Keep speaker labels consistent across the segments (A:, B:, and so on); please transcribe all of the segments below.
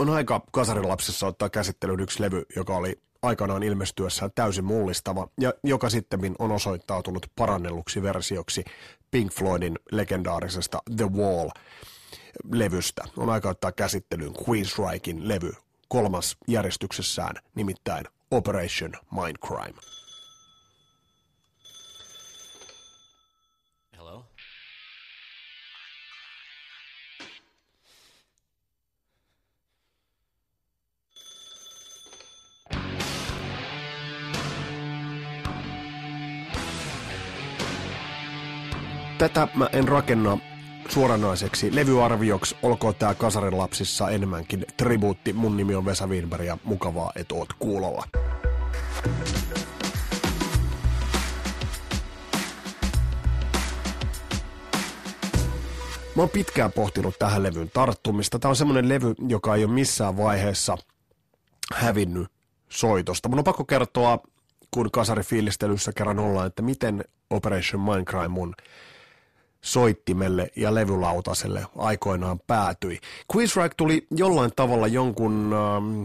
A: on aika kasarilapsessa ottaa käsittelyyn yksi levy, joka oli aikanaan ilmestyessään täysin mullistava ja joka sitten on osoittautunut parannelluksi versioksi Pink Floydin legendaarisesta The Wall-levystä. On aika ottaa käsittelyyn Queensrychein levy kolmas järjestyksessään, nimittäin Operation Mindcrime. Tätä mä en rakenna suoranaiseksi levyarvioksi, olkoon tää Kasarin lapsissa enemmänkin tribuutti. Mun nimi on Vesa Wienberg ja mukavaa, että oot kuulolla. Mä oon pitkään pohtinut tähän levyyn tarttumista. Tää on semmonen levy, joka ei ole missään vaiheessa hävinnyt soitosta. Mun on pakko kertoa, kun kasari fiilistelyssä kerran ollaan, että miten Operation Mindcrime mun soittimelle ja levylautaselle aikoinaan päätyi. Quizrack tuli jollain tavalla jonkun ähm,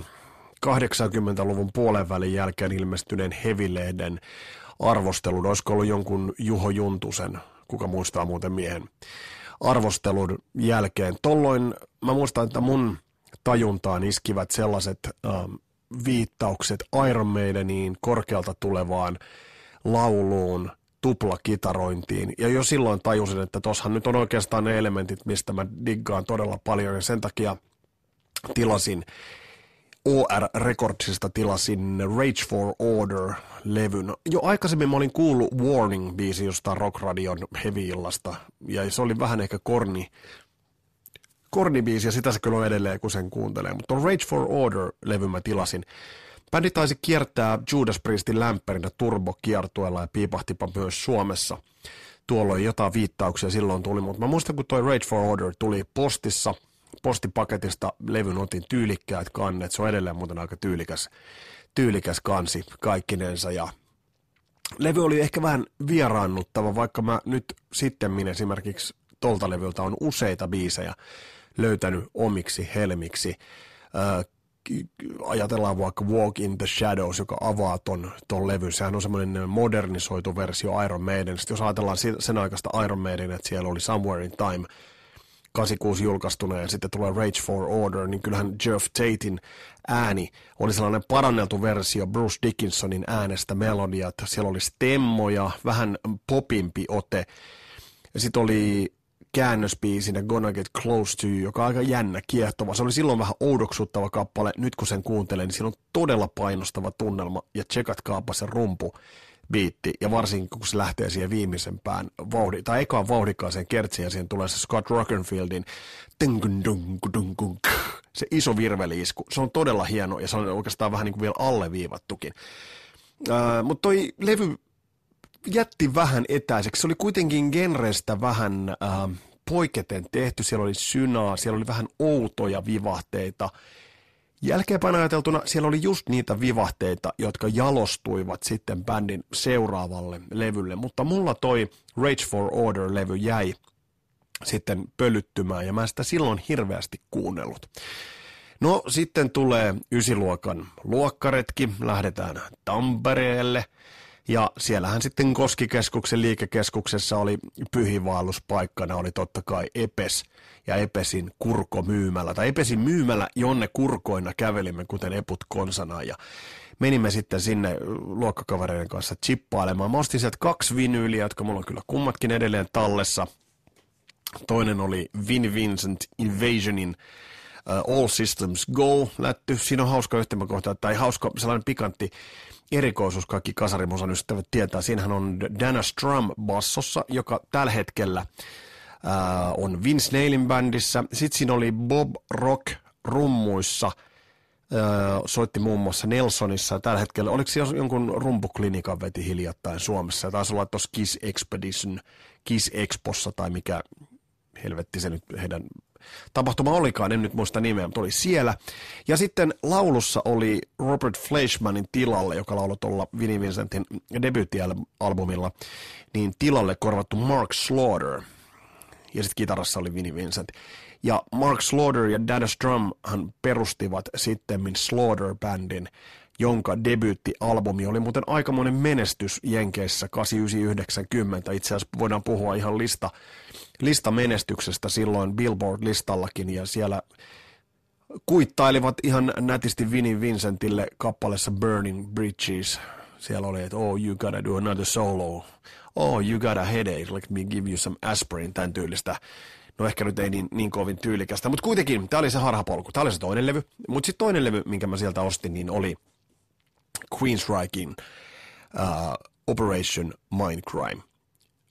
A: 80-luvun puolen välin jälkeen ilmestyneen Hevilehden arvostelun. Olisiko ollut jonkun Juho Juntusen, kuka muistaa muuten miehen, arvostelun jälkeen. Tolloin mä muistan, että mun tajuntaan iskivät sellaiset ähm, viittaukset Iron Maideniin, korkealta tulevaan lauluun – tuplakitarointiin. Ja jo silloin tajusin, että tossahan nyt on oikeastaan ne elementit, mistä mä diggaan todella paljon. Ja sen takia tilasin OR Recordsista tilasin Rage for Order-levyn. Jo aikaisemmin mä olin kuullut Warning-biisi jostain Rock Radion heavy-illasta, ja se oli vähän ehkä korni, kornibiisi, ja sitä se kyllä on edelleen, kun sen kuuntelee. Mutta Rage for Order-levyn mä tilasin. Bändi taisi kiertää Judas Priestin lämpärinä turbokiertueella ja piipahtipa myös Suomessa. Tuolloin jotain viittauksia silloin tuli, mutta mä muistan, kun toi Rage for Order tuli postissa, postipaketista levyn otin tyylikkäät kannet. Se on edelleen muuten aika tyylikäs, tyylikäs kansi kaikkinensa ja levy oli ehkä vähän vieraannuttava, vaikka mä nyt sitten esimerkiksi tolta levyltä on useita biisejä löytänyt omiksi helmiksi ajatellaan vaikka Walk in the Shadows, joka avaa ton, ton levyn, sehän on semmoinen modernisoitu versio Iron Maiden. Sitten jos ajatellaan sen aikaista Iron Maiden, että siellä oli Somewhere in Time 86 julkaistuna ja sitten tulee Rage for Order, niin kyllähän Jeff Tatein ääni oli sellainen paranneltu versio Bruce Dickinsonin äänestä melodiat. Siellä oli stemmoja, vähän popimpi ote. Ja sitten oli käännösbiisinä Gonna Get Close to You, joka on aika jännä, kiehtova. Se oli silloin vähän oudoksuttava kappale. Nyt kun sen kuuntelen, niin siinä on todella painostava tunnelma. Ja tsekatkaapa se rumpu biitti, ja varsinkin kun se lähtee siihen viimeisempään vauhdi, tai ekaan vauhdikkaaseen kertsiin, ja siihen tulee se Scott Rockenfieldin se iso virveliisku. Se on todella hieno, ja se on oikeastaan vähän niin kuin vielä alleviivattukin. Uh, mutta toi levy jätti vähän etäiseksi. Se oli kuitenkin genrestä vähän äh, poiketen tehty. Siellä oli synaa, siellä oli vähän outoja vivahteita. Jälkeenpäin ajateltuna siellä oli just niitä vivahteita, jotka jalostuivat sitten bändin seuraavalle levylle. Mutta mulla toi Rage for Order-levy jäi sitten pölyttymään ja mä sitä silloin hirveästi kuunnellut. No sitten tulee ysiluokan luokkaretki, lähdetään Tampereelle – ja siellähän sitten Koskikeskuksen liikekeskuksessa oli pyhivaelluspaikkana, oli totta kai Epes ja Epesin kurkomyymälä, tai Epesin myymällä, jonne kurkoina kävelimme, kuten Eput konsana, ja menimme sitten sinne luokkakavereiden kanssa chippailemaan. Mä ostin sieltä kaksi vinyyliä, jotka mulla on kyllä kummatkin edelleen tallessa. Toinen oli Vin Vincent Invasionin uh, All Systems Go lätty. Siinä on hauska yhtymäkohta, tai hauska sellainen pikantti erikoisuus kaikki kasarimusan ystävät tietää. Siinähän on Dana Strum bassossa, joka tällä hetkellä äh, on Vince Neilin bändissä. Sitten siinä oli Bob Rock rummuissa, äh, soitti muun muassa Nelsonissa. Tällä hetkellä, oliko se jonkun rumpuklinikan veti hiljattain Suomessa? Taisi olla tuossa Kiss Expedition, Kiss Expossa tai mikä helvetti se nyt heidän tapahtuma olikaan, en nyt muista nimeä, mutta oli siellä. Ja sitten laulussa oli Robert Fleischmanin tilalle, joka lauloi tuolla Vinnie Vincentin debyyttialbumilla, niin tilalle korvattu Mark Slaughter. Ja sitten kitarassa oli Vinnie Vincent. Ja Mark Slaughter ja Dada Strum perustivat sitten Slaughter-bändin, jonka debyyttialbumi oli muuten aikamoinen menestys Jenkeissä 8990. Itse asiassa voidaan puhua ihan lista, lista menestyksestä silloin Billboard-listallakin ja siellä kuittailivat ihan nätisti Vinnie Vincentille kappaleessa Burning Bridges. Siellä oli, että oh, you gotta do another solo. Oh, you got a headache, let me give you some aspirin, tämän tyylistä. No ehkä nyt ei niin, niin kovin tyylikästä, mutta kuitenkin, tämä oli se harhapolku. Tämä oli se toinen levy. Mutta sitten toinen levy, minkä mä sieltä ostin, niin oli Queensrychein uh, Operation Mindcrime.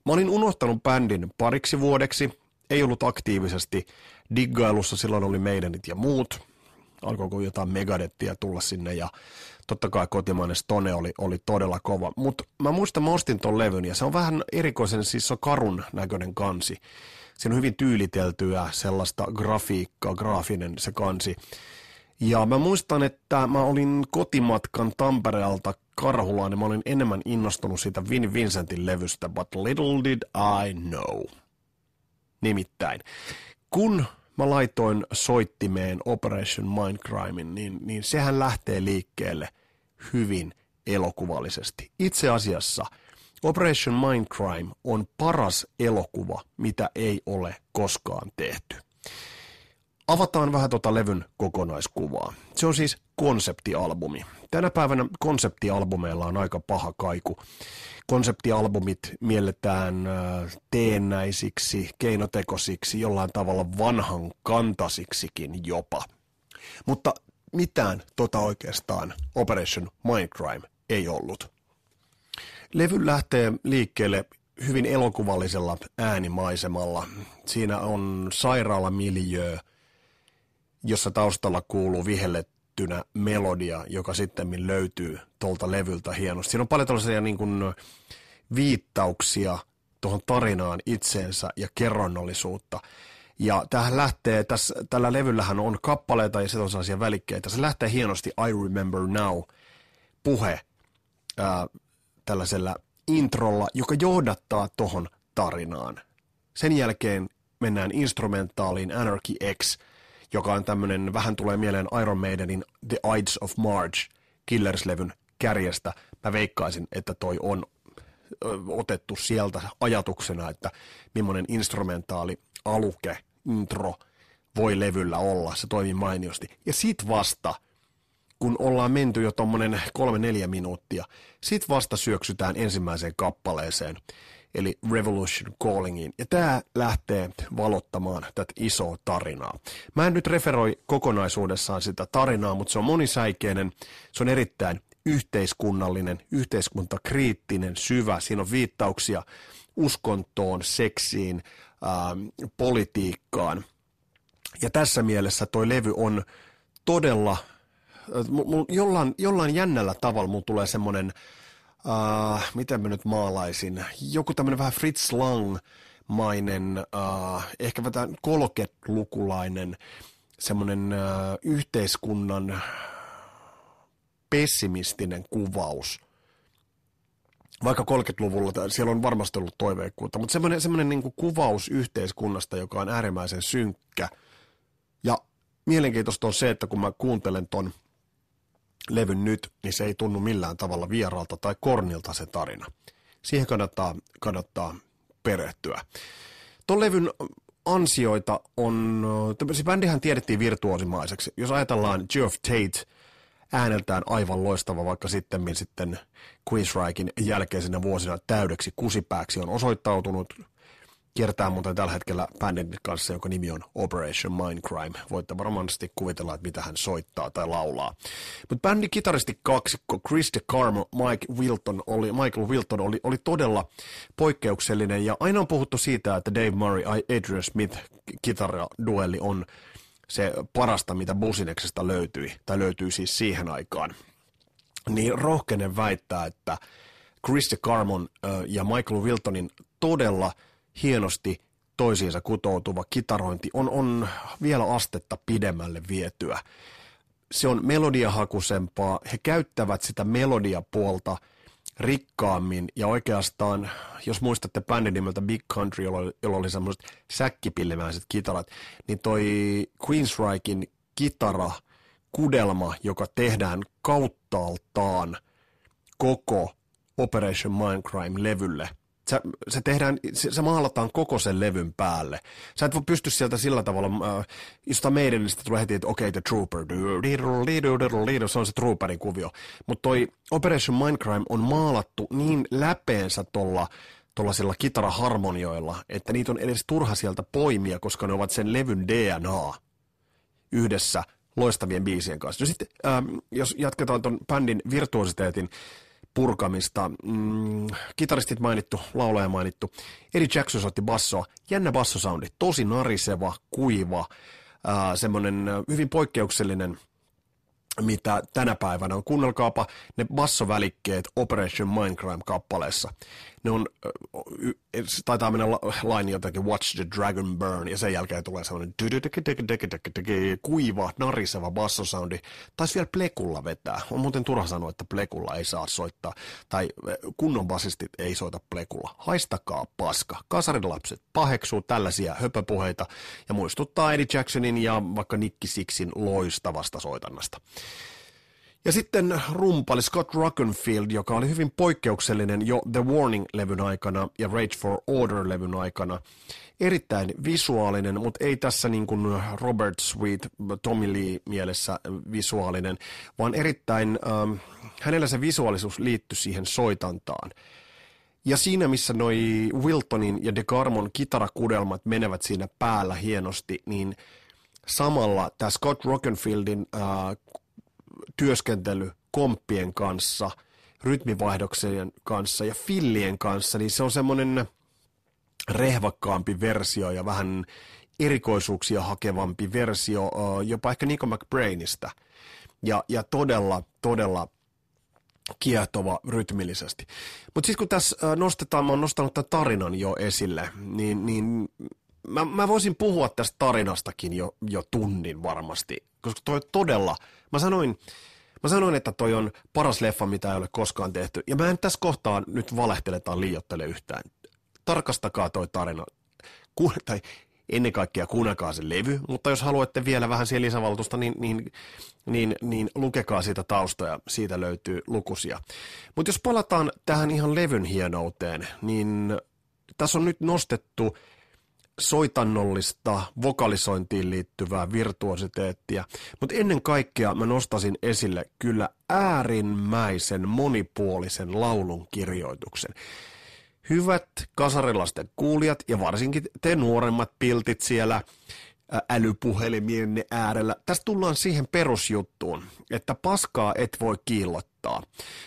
A: Mä olin unohtanut bändin pariksi vuodeksi, ei ollut aktiivisesti diggailussa, silloin oli meidänit ja muut. Alkoiko jotain megadettia tulla sinne ja totta kai kotimainen Stone oli, oli todella kova. Mutta mä muistan, mä ostin ton levyn ja se on vähän erikoisen, siis se on karun näköinen kansi. Siinä on hyvin tyyliteltyä sellaista grafiikkaa, graafinen se kansi. Ja mä muistan, että mä olin kotimatkan Tampereelta Karhulaan ja mä olin enemmän innostunut siitä Vin Vincentin levystä, but little did I know. Nimittäin, kun mä laitoin soittimeen Operation Mindcrimein, niin, niin sehän lähtee liikkeelle hyvin elokuvallisesti. Itse asiassa Operation Mindcrime on paras elokuva, mitä ei ole koskaan tehty. Avataan vähän tuota levyn kokonaiskuvaa. Se on siis konseptialbumi. Tänä päivänä konseptialbumeilla on aika paha kaiku. Konseptialbumit mielletään teennäisiksi, keinotekosiksi, jollain tavalla vanhan kantasiksikin jopa. Mutta mitään tota oikeastaan Operation Mindcrime ei ollut. Levy lähtee liikkeelle hyvin elokuvallisella äänimaisemalla. Siinä on sairaalamiljöö, jossa taustalla kuuluu vihellettynä melodia, joka sitten löytyy tuolta levyltä hienosti. Siinä on paljon tällaisia niin kuin viittauksia tuohon tarinaan itseensä ja kerronnollisuutta. Ja tähän lähtee, tässä, tällä levyllähän on kappaleita ja sitten on sellaisia välikkeitä. Se lähtee hienosti I Remember Now puhe ää, tällaisella introlla, joka johdattaa tuohon tarinaan. Sen jälkeen mennään instrumentaaliin Anarchy X – joka on tämmöinen, vähän tulee mieleen Iron Maidenin The Ides of March Killers-levyn kärjestä. Mä veikkaisin, että toi on otettu sieltä ajatuksena, että millainen instrumentaali aluke, intro voi levyllä olla. Se toimii mainiosti. Ja sit vasta, kun ollaan menty jo tommonen kolme-neljä minuuttia, sit vasta syöksytään ensimmäiseen kappaleeseen eli Revolution Callingiin. Ja tämä lähtee valottamaan tätä isoa tarinaa. Mä en nyt referoi kokonaisuudessaan sitä tarinaa, mutta se on monisäikeinen, se on erittäin yhteiskunnallinen, yhteiskuntakriittinen, syvä. Siinä on viittauksia uskontoon, seksiin, ää, ähm, politiikkaan. Ja tässä mielessä toi levy on todella, äh, jollain, jollain jännällä tavalla mulla tulee semmoinen uh, miten mä nyt maalaisin, joku tämmöinen vähän Fritz Lang-mainen, uh, ehkä vähän kolketlukulainen, semmoinen uh, yhteiskunnan pessimistinen kuvaus. Vaikka 30-luvulla siellä on varmasti ollut toiveikkuutta, mutta semmoinen, semmoinen niin kuin kuvaus yhteiskunnasta, joka on äärimmäisen synkkä. Ja mielenkiintoista on se, että kun mä kuuntelen ton – levyn nyt, niin se ei tunnu millään tavalla vieraalta tai kornilta se tarina. Siihen kannattaa, kannattaa perehtyä. Tuon levyn ansioita on, se bändihän tiedettiin virtuosimaiseksi. Jos ajatellaan Geoff Tate, ääneltään aivan loistava, vaikka sitten sitten Queensrykin jälkeisenä vuosina täydeksi kusipääksi on osoittautunut kiertää muuten tällä hetkellä bändin kanssa, jonka nimi on Operation Mindcrime. Voitte varmasti kuvitella, että mitä hän soittaa tai laulaa. Mutta bändin kitaristi kaksikko Chris DeCarmo, Mike Wilton oli, Michael Wilton oli, oli todella poikkeuksellinen ja aina on puhuttu siitä, että Dave Murray, Adrian Smith kitaraduelli on se parasta, mitä Busineksesta löytyi, tai löytyy siis siihen aikaan. Niin rohkenen väittää, että Chris DeCarmon ja Michael Wiltonin todella – hienosti toisiinsa kutoutuva kitarointi on, on vielä astetta pidemmälle vietyä. Se on melodiahakusempaa. He käyttävät sitä melodiapuolta rikkaammin ja oikeastaan, jos muistatte bändin nimeltä Big Country, jolla, oli semmoiset säkkipillemäiset kitarat, niin toi Queensrykin kitara, kudelma, joka tehdään kauttaaltaan koko Operation Mindcrime-levylle – se, se tehdään, se, se maalataan koko sen levyn päälle. Sä et voi pysty sieltä sillä tavalla, äh, josta meidän tulee heti, että okei, okay, The Trooper, se on se Trooperin kuvio. Mutta toi Operation Mindcrime on maalattu niin läpeensä tuolla tuollaisilla kitaraharmonioilla, että niitä on edes turha sieltä poimia, koska ne ovat sen levyn DNA yhdessä loistavien biisien kanssa. No sitten, ähm, jos jatketaan tuon bändin virtuositeetin purkamista. Mm, kitaristit mainittu, laulaja mainittu. Eddie Jackson soitti bassoa. Jännä bassosoundi, tosi nariseva, kuiva, semmoinen hyvin poikkeuksellinen mitä tänä päivänä on. Kuunnelkaapa ne bassovälikkeet Operation Mindcrime-kappaleessa. Ne on, taitaa mennä laini jotenkin Watch the Dragon Burn, ja sen jälkeen tulee semmoinen kuiva, nariseva bassosoundi. Taisi vielä plekulla vetää. On muuten turha sanoa, että plekulla ei saa soittaa, tai kunnon basistit ei soita plekulla. Haistakaa paska. Kasarilapset paheksuu tällaisia höpöpuheita ja muistuttaa Eddie Jacksonin ja vaikka Nicky Sixin loistavasta soitannasta. Ja sitten rumpali Scott Rockenfield, joka oli hyvin poikkeuksellinen jo The Warning-levyn aikana ja Rage for Order-levyn aikana. Erittäin visuaalinen, mutta ei tässä niin kuin Robert Sweet, Tommy Lee mielessä visuaalinen, vaan erittäin, ähm, hänellä se visuaalisuus liittyi siihen soitantaan. Ja siinä, missä noi Wiltonin ja DeGarmon kitarakudelmat menevät siinä päällä hienosti, niin samalla tämä Scott Rockenfieldin äh, työskentely komppien kanssa, rytmivaihdoksen kanssa ja fillien kanssa, niin se on semmoinen rehvakkaampi versio ja vähän erikoisuuksia hakevampi versio jopa ehkä Nico McBrainista. Ja, ja todella, todella kiehtova rytmillisesti. Mutta sitten kun tässä nostetaan, mä oon nostanut tämän tarinan jo esille, niin, niin mä, mä voisin puhua tästä tarinastakin jo, jo tunnin varmasti, koska toi todella, mä sanoin, Mä sanoin, että toi on paras leffa, mitä ei ole koskaan tehty. Ja mä en tässä kohtaa nyt valehtele tai liiottele yhtään. Tarkastakaa toi tarina. Ku, tai ennen kaikkea kuunnelkaa se levy, mutta jos haluatte vielä vähän siihen lisävaltuusta, niin, niin, niin, niin lukekaa siitä taustoja, siitä löytyy lukuisia. Mutta jos palataan tähän ihan levyn hienouteen, niin tässä on nyt nostettu soitannollista vokalisointiin liittyvää virtuositeettia, mutta ennen kaikkea mä nostasin esille kyllä äärimmäisen monipuolisen laulun kirjoituksen. Hyvät kasarilasten kuulijat ja varsinkin te nuoremmat piltit siellä älypuhelimienne äärellä. Tästä tullaan siihen perusjuttuun, että paskaa et voi kiillottaa,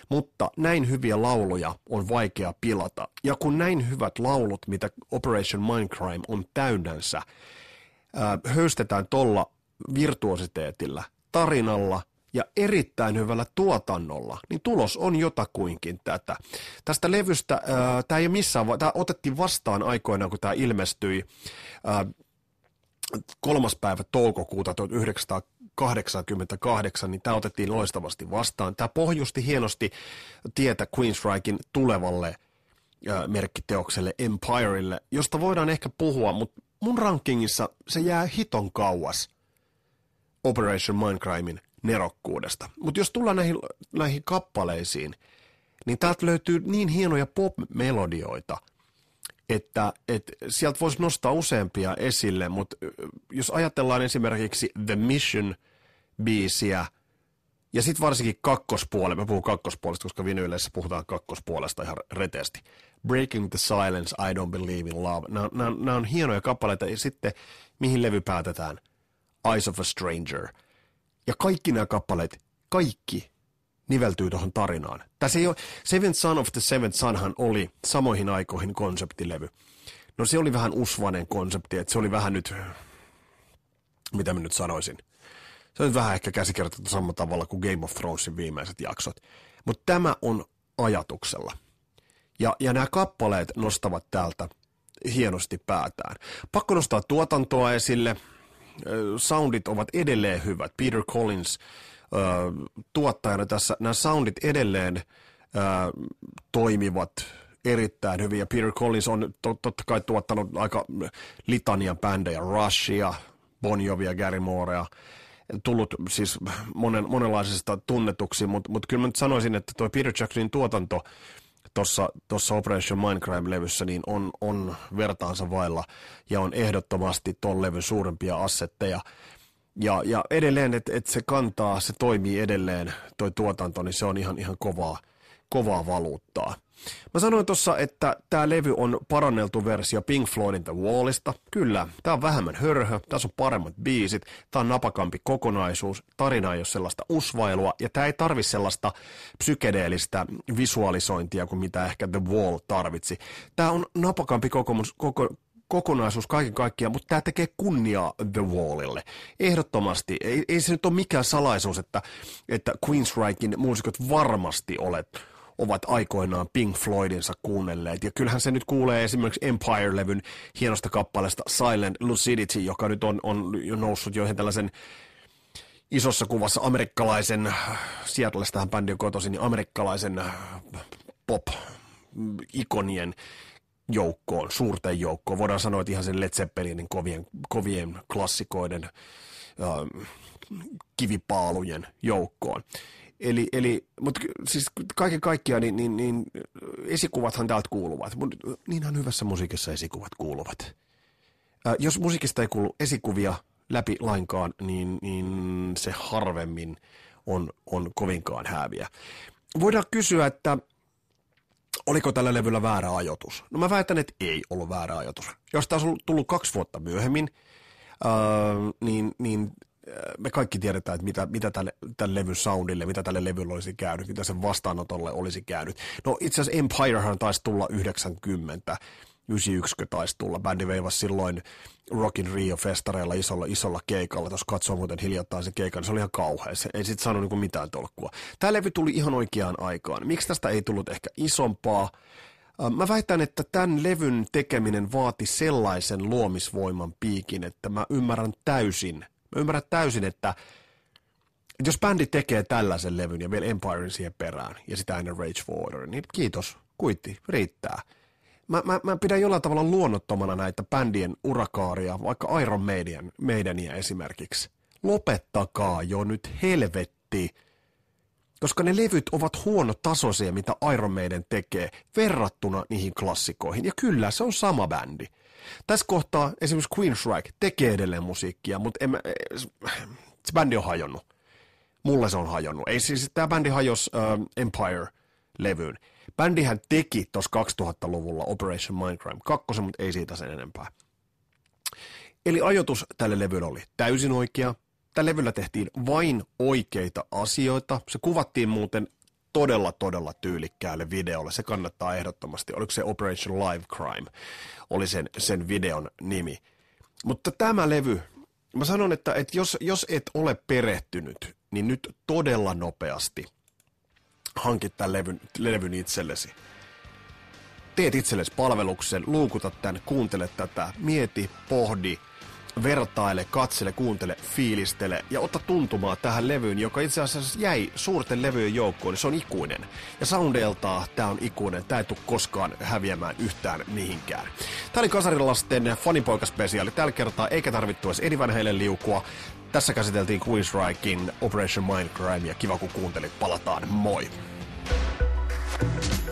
A: mutta näin hyviä lauluja on vaikea pilata. Ja kun näin hyvät laulut, mitä Operation Mindcrime on täynnänsä, höystetään tolla virtuositeetilla, tarinalla ja erittäin hyvällä tuotannolla, niin tulos on jotakuinkin tätä. Tästä levystä, tämä ei missään, tämä otettiin vastaan aikoinaan, kun tämä ilmestyi, ää, kolmas päivä toukokuuta 1988, niin tämä otettiin loistavasti vastaan. Tämä pohjusti hienosti tietä Queensrykin tulevalle merkkiteokselle Empirelle, josta voidaan ehkä puhua, mutta mun rankingissa se jää hiton kauas Operation Mindcrimein nerokkuudesta. Mutta jos tullaan näihin, näihin kappaleisiin, niin täältä löytyy niin hienoja pop-melodioita – että, että sieltä voisi nostaa useampia esille, mutta jos ajatellaan esimerkiksi The Mission-biisiä, ja sitten varsinkin kakkospuoli, mä puhun kakkospuolesta, koska vinyyleissä puhutaan kakkospuolesta ihan reteesti. Breaking the Silence, I Don't Believe in Love. Nämä on hienoja kappaleita, ja sitten mihin levy päätetään? Eyes of a Stranger. Ja kaikki nämä kappaleet, kaikki niveltyy tuohon tarinaan. Tässä ei ole, Son of the Seventh Sonhan oli samoihin aikoihin konseptilevy. No se oli vähän usvanen konsepti, että se oli vähän nyt, mitä mä nyt sanoisin. Se on vähän ehkä käsikirjoitettu samalla tavalla kuin Game of Thronesin viimeiset jaksot. Mutta tämä on ajatuksella. Ja, ja nämä kappaleet nostavat täältä hienosti päätään. Pakko nostaa tuotantoa esille. Soundit ovat edelleen hyvät. Peter Collins tuottajana tässä nämä soundit edelleen toimivat erittäin hyvin. Ja Peter Collins on totta kai tuottanut aika litanian bändejä, Rushia, Bon Jovia, Gary Moorea, tullut siis monen, monenlaisista tunnetuksi, mutta mut kyllä mä nyt sanoisin, että tuo Peter Jacksonin tuotanto tuossa Operation Mindcrime-levyssä niin on, on vertaansa vailla ja on ehdottomasti tuon levyn suurempia assetteja. Ja, ja edelleen, että et se kantaa, se toimii edelleen, toi tuotanto, niin se on ihan, ihan kovaa, kovaa valuuttaa. Mä sanoin tuossa, että tämä levy on paranneltu versio Pink Floydin The Wallista. Kyllä, tämä on vähemmän hörhö, tässä on paremmat biisit, tämä on napakampi kokonaisuus, tarina ei ole sellaista usvailua, ja tämä ei tarvi sellaista psykedeellistä visualisointia kuin mitä ehkä The Wall tarvitsi. Tämä on napakampi kokomus, koko, kokonaisuus kaiken kaikkiaan, mutta tämä tekee kunniaa The Wallille. Ehdottomasti. Ei, ei se nyt ole mikään salaisuus, että, että Queensrychein muusikot varmasti olet ovat aikoinaan Pink Floydinsa kuunnelleet. Ja kyllähän se nyt kuulee esimerkiksi Empire-levyn hienosta kappaleesta Silent Lucidity, joka nyt on, on noussut joihin tällaisen isossa kuvassa amerikkalaisen, Seattleista tähän on kotoisin, niin amerikkalaisen pop-ikonien joukkoon, suurten joukkoon. Voidaan sanoa, että ihan sen Led Zeppelinin kovien, kovien klassikoiden kivipaalujen joukkoon. Eli, eli mutta siis kaiken kaikkiaan niin, niin, niin esikuvathan täältä kuuluvat, mutta niinhän hyvässä musiikissa esikuvat kuuluvat. Ää, jos musiikista ei kuulu esikuvia läpi lainkaan, niin, niin se harvemmin on, on kovinkaan hääviä. Voidaan kysyä, että oliko tällä levyllä väärä ajoitus? No mä väitän, että ei ollut väärä ajoitus. Jos tämä olisi tullut kaksi vuotta myöhemmin, ää, niin, niin me kaikki tiedetään, että mitä, mitä tälle, tälle levyn soundille, mitä tälle levylle olisi käynyt, mitä sen vastaanotolle olisi käynyt. No itse asiassa Empirehan taisi tulla 90, 91 taisi tulla. Bändi veivasi silloin Rockin Rio-festareilla isolla, isolla keikalla. Tuossa katsoo muuten hiljattain se keikan, niin se oli ihan kauhea. Se ei sitten saanut niin mitään tolkkua. Tämä levy tuli ihan oikeaan aikaan. Miksi tästä ei tullut ehkä isompaa? Mä väitän, että tämän levyn tekeminen vaati sellaisen luomisvoiman piikin, että mä ymmärrän täysin – Mä ymmärrän täysin, että jos bändi tekee tällaisen levyn ja vielä Empirein siihen perään ja sitä ennen Rage for Order, niin kiitos, kuitti, riittää. Mä, mä, mä pidän jollain tavalla luonnottomana näitä bändien urakaaria, vaikka Iron Maiden, Maidenia esimerkiksi. Lopettakaa jo nyt helvetti. Koska ne levyt ovat huonotasoisia, mitä Iron Maiden tekee verrattuna niihin klassikoihin. Ja kyllä, se on sama bändi. Tässä kohtaa esimerkiksi Queensryche tekee edelleen musiikkia, mutta en, se bändi on hajonnut. Mulle se on hajonnut. Ei siis tämä bändi hajos uh, Empire-levyyn. Bändihän teki tuossa 2000-luvulla Operation Mindcrime 2, mutta ei siitä sen enempää. Eli ajoitus tälle levylle oli täysin oikea. Tällä levyllä tehtiin vain oikeita asioita. Se kuvattiin muuten todella, todella tyylikkäälle videolle. Se kannattaa ehdottomasti. Oliko se Operation Live Crime? Oli sen, sen videon nimi. Mutta tämä levy, mä sanon, että, että jos, jos et ole perehtynyt, niin nyt todella nopeasti hankit tämän levyn, levyn itsellesi. Teet itsellesi palveluksen, luukuta tämän, kuuntele tätä, mieti, pohdi, vertaile, katsele, kuuntele, fiilistele ja otta tuntumaa tähän levyyn, joka itse asiassa jäi suurten levyjen joukkoon, niin se on ikuinen. Ja soundeiltaan tämä on ikuinen, tämä ei tule koskaan häviämään yhtään mihinkään. Tämä oli Kasarilasten fanipoikaspesiaali tällä kertaa, eikä tarvittu edes liukua. Tässä käsiteltiin Queensrychein Operation Mindcrime ja kiva kun kuuntelit, palataan, moi! thank you